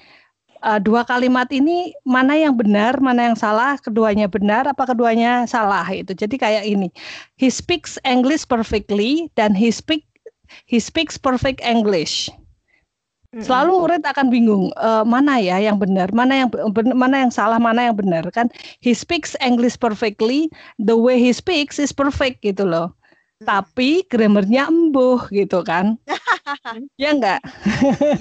uh, dua kalimat ini mana yang benar, mana yang salah, keduanya benar apa keduanya salah itu. Jadi kayak ini. He speaks English perfectly dan he speak he speaks perfect English. Selalu murid akan bingung uh, mana ya yang benar, mana yang mana yang salah, mana yang benar kan. He speaks English perfectly, the way he speaks is perfect gitu loh tapi grammarnya embuh gitu kan. Ya enggak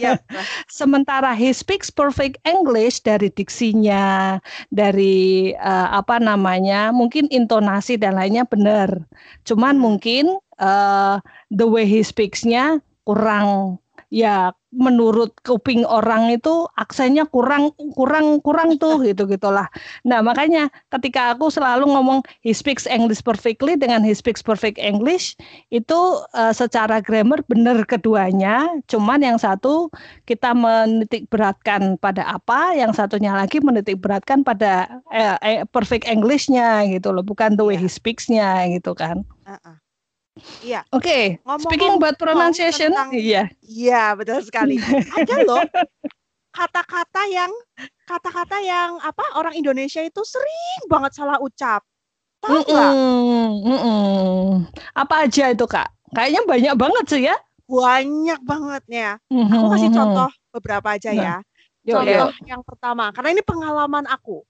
ya, sementara he speaks perfect English dari diksinya dari uh, apa namanya mungkin intonasi dan lainnya benar. Cuman hmm. mungkin uh, the way he speaksnya kurang. Ya menurut kuping orang itu aksennya kurang kurang kurang tuh gitu gitulah. Nah makanya ketika aku selalu ngomong he speaks English perfectly dengan he speaks perfect English itu uh, secara grammar benar keduanya, cuman yang satu kita menitik beratkan pada apa, yang satunya lagi menitik beratkan pada eh, eh, perfect Englishnya gitu loh, bukan the way he speaksnya gitu kan. Uh -uh. Iya. Oke. Okay. Speaking about pronunciation, tentang, iya. Iya, betul sekali. Ada loh kata-kata yang kata-kata yang apa orang Indonesia itu sering banget salah ucap. Tahu nggak? Mm -mm, mm Apa aja itu kak? Kayaknya banyak banget sih ya. Banyak banget ya. Mm -hmm. Aku kasih contoh beberapa aja nah. ya. Yo, contoh yo. yang pertama, karena ini pengalaman aku.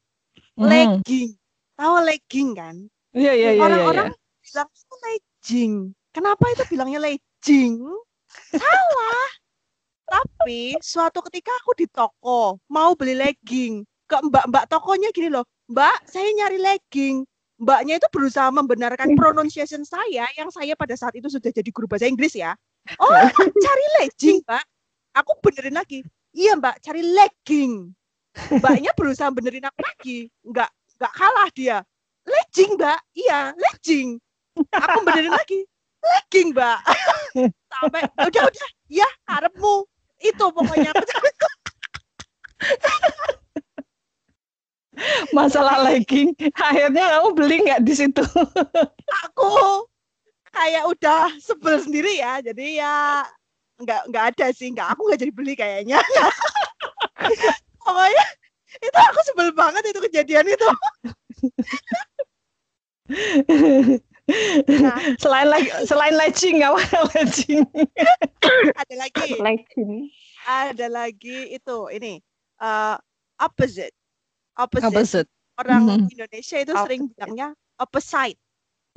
Mm. Legging. Tahu legging kan? Iya iya iya. Orang-orang iya, iya. bilang itu legging legging. Kenapa itu bilangnya legging? Salah. Tapi suatu ketika aku di toko mau beli legging, ke mbak-mbak tokonya gini loh, Mbak, saya nyari legging. Mbaknya itu berusaha membenarkan pronunciation saya yang saya pada saat itu sudah jadi guru bahasa Inggris ya. Oh, cari legging, Mbak. Aku benerin lagi. Iya, Mbak, cari legging. Mbaknya berusaha benerin aku lagi. Enggak, enggak kalah dia. Legging, Mbak. Iya, legging aku benerin lagi. Legging mbak. Sampai udah udah. Ya harapmu. Itu pokoknya. Masalah legging akhirnya kamu beli nggak di situ? Aku kayak udah sebel sendiri ya. Jadi ya nggak nggak ada sih. Nggak aku nggak jadi beli kayaknya. Pokoknya itu aku sebel banget itu kejadian itu Nah. selain lagi selain ledging apa ledging? ada lagi. Ledging. Ada lagi itu ini uh, opposite. opposite. Opposite. Orang mm -hmm. Indonesia itu sering bilangnya opposite.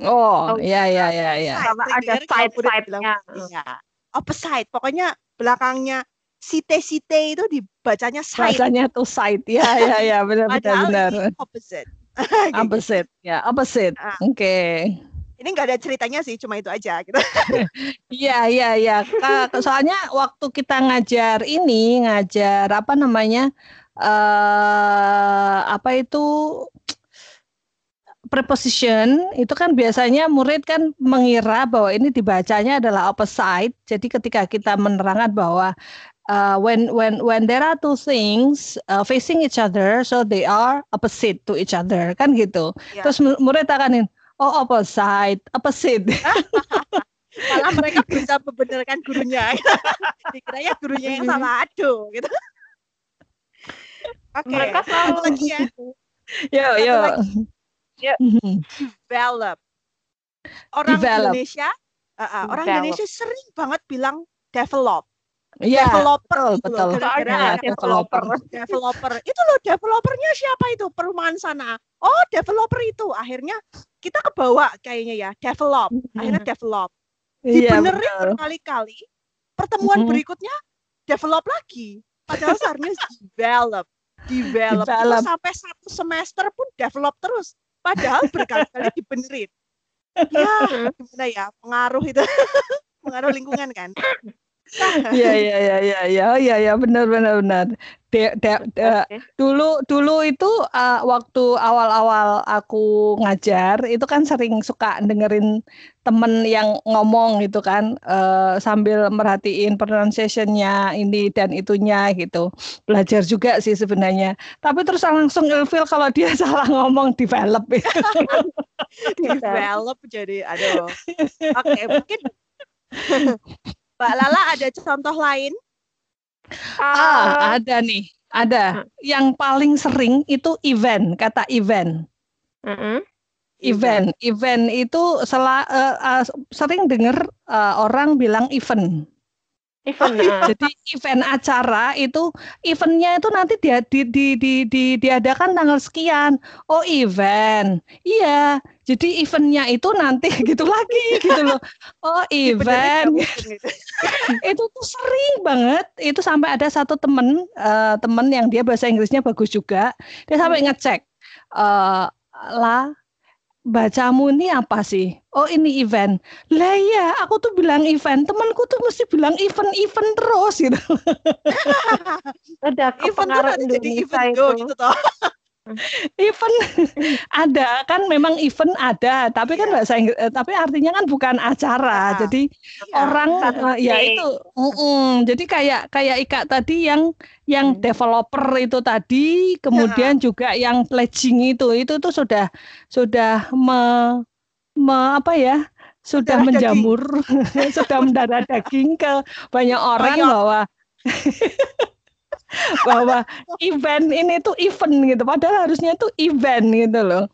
Oh, iya iya iya iya. Sama ada side-side-nya. Iya. Opposite. Pokoknya belakangnya site-site itu dibacanya side. Bacanya tuh side. Ya ya ya benar benar benar. Opposite. opposite. Ya, opposite. Ah. Oke. Okay ini nggak ada ceritanya sih cuma itu aja gitu. Iya iya iya. Soalnya waktu kita ngajar ini ngajar apa namanya uh, apa itu preposition itu kan biasanya murid kan mengira bahwa ini dibacanya adalah opposite. Jadi ketika kita menerangkan bahwa uh, when when when there are two things uh, facing each other so they are opposite to each other kan gitu. Yeah. terus murid akan Oh, opposite, opposite. Malah mereka bisa membenarkan gurunya. Dikiranya gurunya yang salah aduh gitu. Oke. Okay. Mereka selalu lagi ya. Yo, yo. Yo. Develop. Orang develop. Indonesia, uh, uh, orang develop. Indonesia sering banget bilang develop. Iya, developer betul, gitu betul. loh. Gara-gara developer. Developer. Itu loh developernya siapa itu? Perumahan sana. Oh, developer itu. Akhirnya kita kebawa kayaknya ya, develop. Akhirnya develop. Iya, Dibenerin iya, berkali-kali. Pertemuan mm -hmm. berikutnya develop lagi. Padahal seharusnya develop. Develop. develop. sampai satu semester pun develop terus. Padahal berkali-kali dibenerin. Ya, gimana ya? Pengaruh itu. Pengaruh lingkungan kan. Iya iya iya iya iya. Oh iya iya. Benar benar benar. De, de, de, dulu dulu itu uh, waktu awal-awal aku ngajar itu kan sering suka dengerin temen yang ngomong gitu kan uh, sambil merhatiin pronunciationnya ini dan itunya gitu. Belajar juga sih sebenarnya. Tapi terus langsung ilfil kalau dia salah ngomong develop. Itu develop jadi aduh. Oke okay, mungkin Mbak Lala ada contoh lain? Ah, uh, ada nih. ada. Yang paling sering itu event, kata event. Mm-mm. Event, event itu sela, uh, uh, sering dengar uh, orang bilang event. Event. ah. Jadi event acara itu eventnya itu nanti dia di, di, di, di, diadakan tanggal sekian. Oh event, iya. Jadi eventnya itu nanti gitu lagi gitu loh. Oh event itu tuh sering banget. Itu sampai ada satu temen eh, temen yang dia bahasa Inggrisnya bagus juga. Dia sampai ngecek eh lah bacamu ini apa sih? Oh ini event. Lah iya, aku tuh bilang event. Temanku tuh mesti bilang event-event terus gitu. Ada event tuh nanti jadi event itu. go gitu toh. event ada kan memang event ada, tapi kan Iya. bahasa Inggris, tapi artinya kan bukan acara. Ah, Jadi Iya. orang eh, ya itu, mm-mm. jadi kayak kayak Ika tadi yang yang Hmm. developer itu tadi, kemudian juga yang pledging itu, itu tuh sudah sudah me, me- apa ya? Sudah daging. menjamur, sudah mendarah daging ke banyak orang Banyak. bahwa bahwa event ini tuh event gitu padahal harusnya itu event gitu loh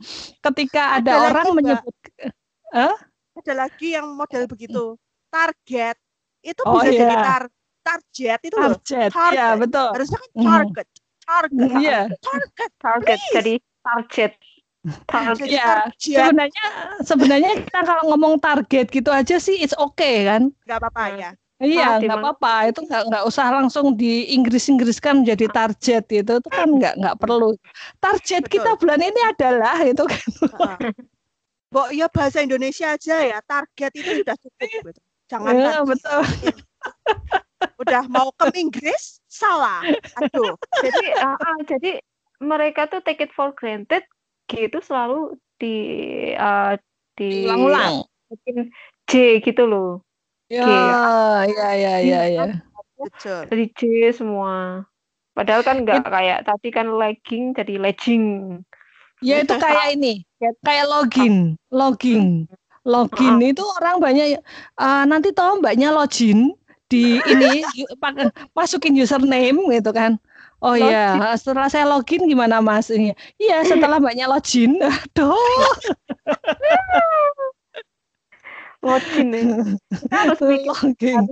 ketika ada, Ada orang menyebut Ada lagi yang model begitu. Target itu Oh, bisa jadi iya. tar target itu loh. target Target. ya betul Harusnya kan Mhm. target. Target. Iya. Target. Target Please. jadi target. Target. Iya. target. sebenarnya sebenarnya kita kalau ngomong target gitu aja sih it's okay kan Nggak apa-apa ya. Iya nggak apa-apa itu nggak nggak usah langsung di Inggris Inggriskan menjadi target itu itu kan nggak nggak perlu target Betul. kita bulan ini adalah itu kan Heeh. Mbok ya bahasa Indonesia aja ya. Target itu sudah cukup gitu. Jangan Ya, betul udah mau ke Inggris salah. Aduh. jadi ah, ah, jadi mereka tuh take it for granted gitu selalu di ah, di ulang-ulang bikin J gitu loh. Ya ya ya ya ya J semua. Padahal kan nggak kayak tadi kan legging jadi legging. Ya itu kayak ini, kayak login, login, login itu orang banyak. eh, nanti tahu mbaknya login di ini masukin username gitu kan. Oh iya, setelah saya login gimana mas? Ini, Iya setelah mbaknya login, aduh, Login ya. Kita harus mikir login.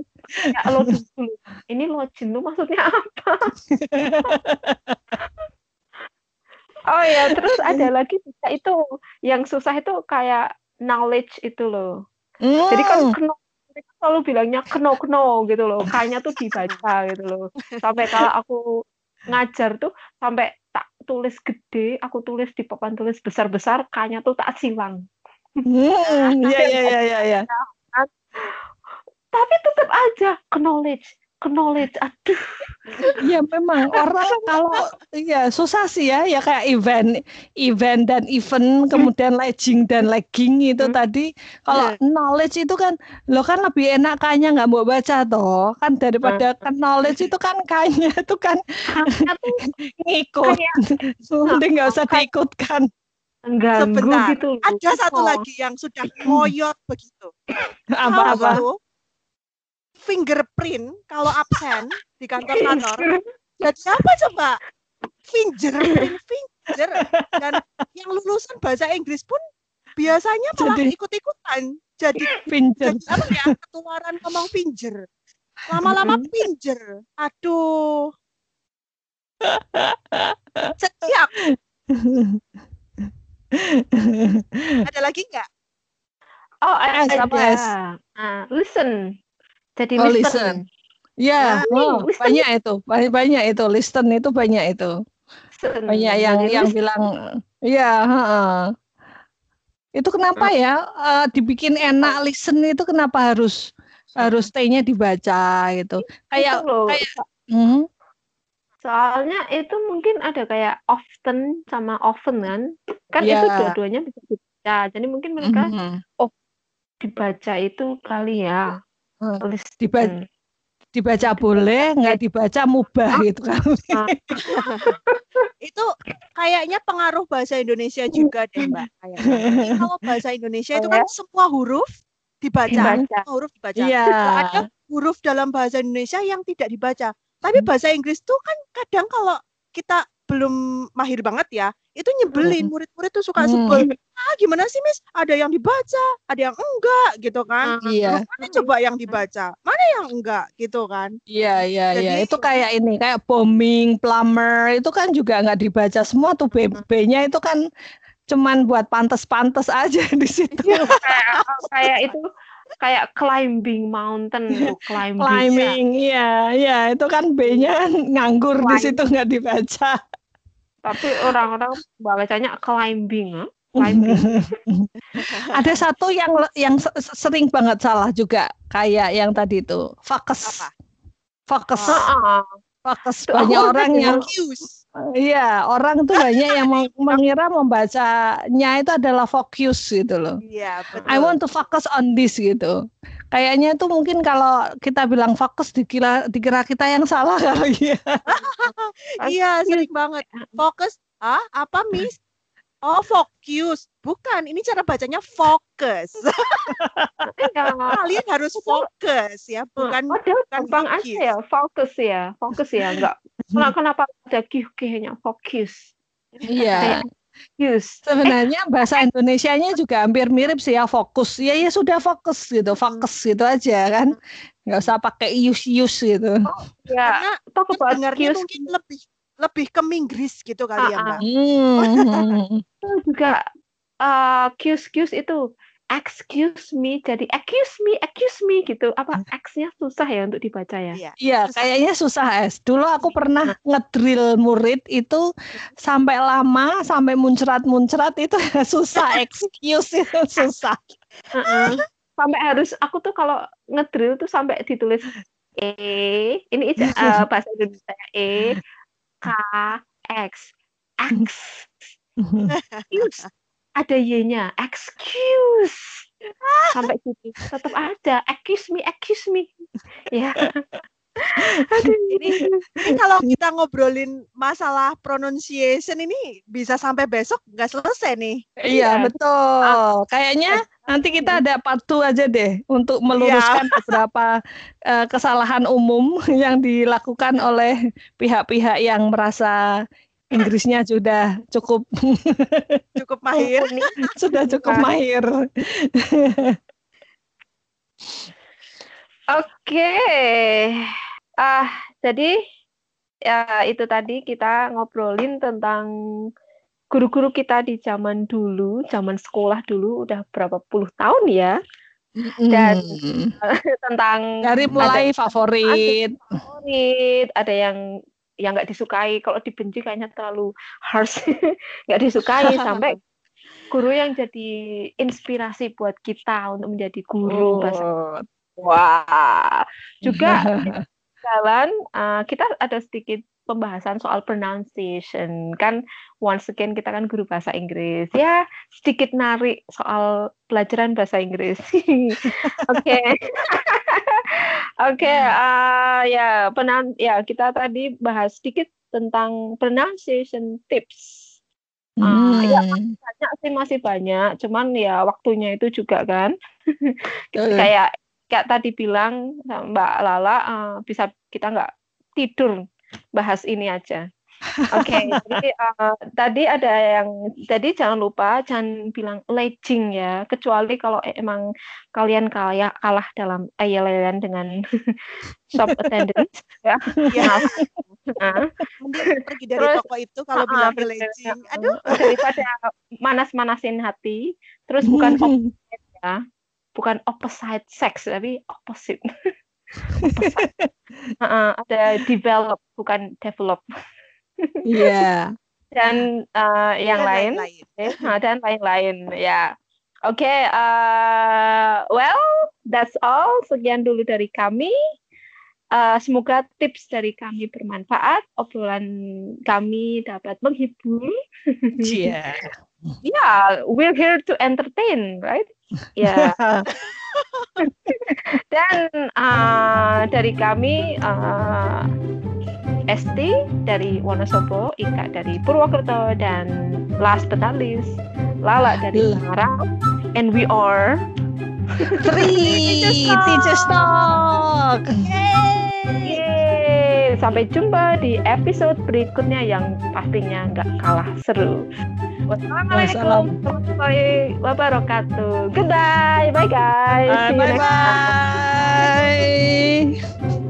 ya, login dulu. Ini login tuh maksudnya apa? Oh ya, terus ada lagi bisa itu yang susah itu kayak knowledge itu loh. Jadi kan Hmm, keno, mereka selalu bilangnya keno keno gitu loh. Kayaknya tuh dibaca gitu loh. Sampai kalau aku ngajar tuh sampai tak tulis gede, aku tulis di papan tulis besar-besar, kayaknya tuh tak silang. Hmm, ya ya ya ya ya. Tapi tetap aja knowledge, knowledge. Aduh, Ya memang. Orang kalau ya susah sih ya ya kayak event event dan event kemudian legging dan legging itu Hmm. tadi. Kalau knowledge itu kan lo kan lebih enak kayaknya nggak mau baca toh. Kan daripada kan knowledge itu kan kayaknya itu kan ngikut. mending nggak usah diikutkan mengganggu Sebentar. gitu. Ada satu Oh. lagi yang sudah ngoyot begitu. apa-apa fingerprint kalau absen di kantor-kantor jadi apa coba? Fingerprint finger. Dan yang lulusan bahasa Inggris pun biasanya malah Jadi- ikut-ikutan. Jadi pinter jadi apa ya? Ketularan ngomong finger. Lama-lama finger. Aduh. Setiap ada lagi nggak Oh, ada. S, apa S? Ah, listen. Jadi Oh, listen. listen. ya Nah, oh, listen. banyak itu banyak banyak itu listen itu banyak itu Listen. banyak yang Jadi yang listen. bilang ya heeh. itu kenapa ya eh, dibikin enak listen itu kenapa harus harus stay-nya dibaca gitu kayak kayak hmm, Soalnya itu mungkin ada kayak often sama often kan. Kan Iya. itu dua-duanya bisa dibaca. Jadi mungkin mereka mhm. dibaca itu kali ya. Hmm. Listen. Diba- dibaca boleh nggak dibaca mubah gitu kan itu kayaknya pengaruh bahasa Indonesia juga deh mbak. Jadi kalau bahasa Indonesia itu kan semua huruf dibaca, Dibaca. semua huruf dibaca. iya Nggak ada huruf dalam bahasa Indonesia yang tidak dibaca. Tapi bahasa Inggris tuh kan kadang kalau kita belum mahir banget ya, itu nyebelin murid-murid tuh suka sebel. Ah, gimana sih, Miss? Ada yang dibaca, ada yang enggak gitu kan. Iya. Mana coba yang dibaca, mana yang enggak gitu kan. Iya, iya, iya. Jadi- Itu kayak ini, kayak bombing, plumber, itu kan juga nggak dibaca semua tuh B-nya itu kan cuman buat pantes-pantes aja di situ. kayak kayak itu kayak climbing mountain climbing. Climbing, iya, iya. Itu kan B-nya kan nganggur di Climb. situ nggak dibaca. Tapi orang-orang bacanya climbing, ah. climbing. Ada satu yang yang se- se- sering banget salah juga, kayak yang tadi itu, fokus. Apa? Fokus, Oh. Fokus. Banyak orang yang. Iya, orang tuh banyak yang meng- mengira membacanya itu adalah fokus gitu loh. Iya, betul. I want to focus on this gitu. Kayaknya itu mungkin kalau kita bilang fokus dikira dikira kita yang salah kali ya. Iya, sering banget. Fokus. Ah, apa, Miss? Oh, fokus. Bukan, ini cara bacanya fokus. Kalian harus fokus ya, bukan Padahal bukan gampang fokus. aja ya, fokus ya, fokus ya, enggak. Nah, kenapa ada QQ-nya fokus? Iya. Use. Sebenarnya bahasa Indonesianya juga hampir mirip sih ya fokus. Ya ya sudah fokus gitu, fokus gitu aja kan. Nggak usah pakai use use gitu. Ya, Karena Qs mungkin lebih lebih ke Inggris gitu kali ya, Ah, Mbak. Hmm. itu juga uh, Qs Qs itu excuse me jadi accuse me accuse me gitu apa X-nya susah ya untuk dibaca ya Iya. Iya, kayaknya susah es. Dulu aku pernah ngedrill murid itu sampai lama, sampai muncrat-muncrat itu susah. Excuse itu susah. Heeh. sampai harus aku tuh kalau ngedrill tuh sampai ditulis E ini eh, bahasa Indonesia E X X. Excuse ada y-nya. Excuse. Sampai situ. Tetap ada. Accuse me accuse me. Ya Aduh. Ini ini kalau kita ngobrolin masalah pronunciation ini bisa sampai besok nggak selesai nih. Iya, Iya. betul. Kayaknya nanti kita ada part aja deh untuk meluruskan beberapa eh, kesalahan umum yang dilakukan oleh pihak-pihak yang merasa Inggrisnya sudah cukup Cukup mahir. sudah cukup mahir. Oke. Ah, jadi ya itu tadi kita ngobrolin tentang guru-guru kita di zaman dulu, zaman sekolah dulu udah berapa puluh tahun ya Dan- Hmm. tentang dari mulai favorit. favorit, ada yang yang nggak disukai, kalau dibenci kayaknya terlalu harsh, nggak disukai sampai guru yang jadi inspirasi buat kita untuk menjadi guru bahasa Oh, Wah, juga jalan uh, kita ada sedikit pembahasan soal pronunciation. Kan once again kita kan guru bahasa Inggris. Ya sedikit narik soal pelajaran bahasa Inggris. Oke. Oke uh, ya penan ya kita tadi bahas sedikit tentang pronunciation tips. Ah, ya, Hmm. banyak sih masih banyak. Cuman ya waktunya itu juga kan. Kayak kayak tadi bilang Mbak Lala eh, bisa kita nggak tidur bahas ini aja. Oke, jadi eh, tadi ada yang tadi jangan lupa jangan bilang leging ya, kecuali kalau emang kalian kalah kalah dalam ayel-ayelan dengan shop attendant ya. Ya, Nah, mending pergi dari Terus, toko itu kalau ah, bilang bener. legend. Aduh, daripada manas-manasin hati, terus bukan ya, bukan opposite sex tapi opposite. opposite. Heeh, ada develop bukan develop Iya. dan eh, yang lain lain-lain. eh, dan lain-lain ya. Oke, eh, well that's all. Sekian dulu dari kami. Eh, semoga tips dari kami bermanfaat, obrolan kami dapat menghibur. Iya. Yeah, we're here to entertain, right? Ya. Dan uh, dari kami uh, ST dari Wonosobo, Ika dari Purwokerto, dan last but not least Lala dari. Semarang. And we are Three teachers talk. Yay! sampai jumpa di episode berikutnya yang pastinya nggak kalah seru. Wassalamualaikum warahmatullahi wabarakatuh. Goodbye, bye guys. Bye bye.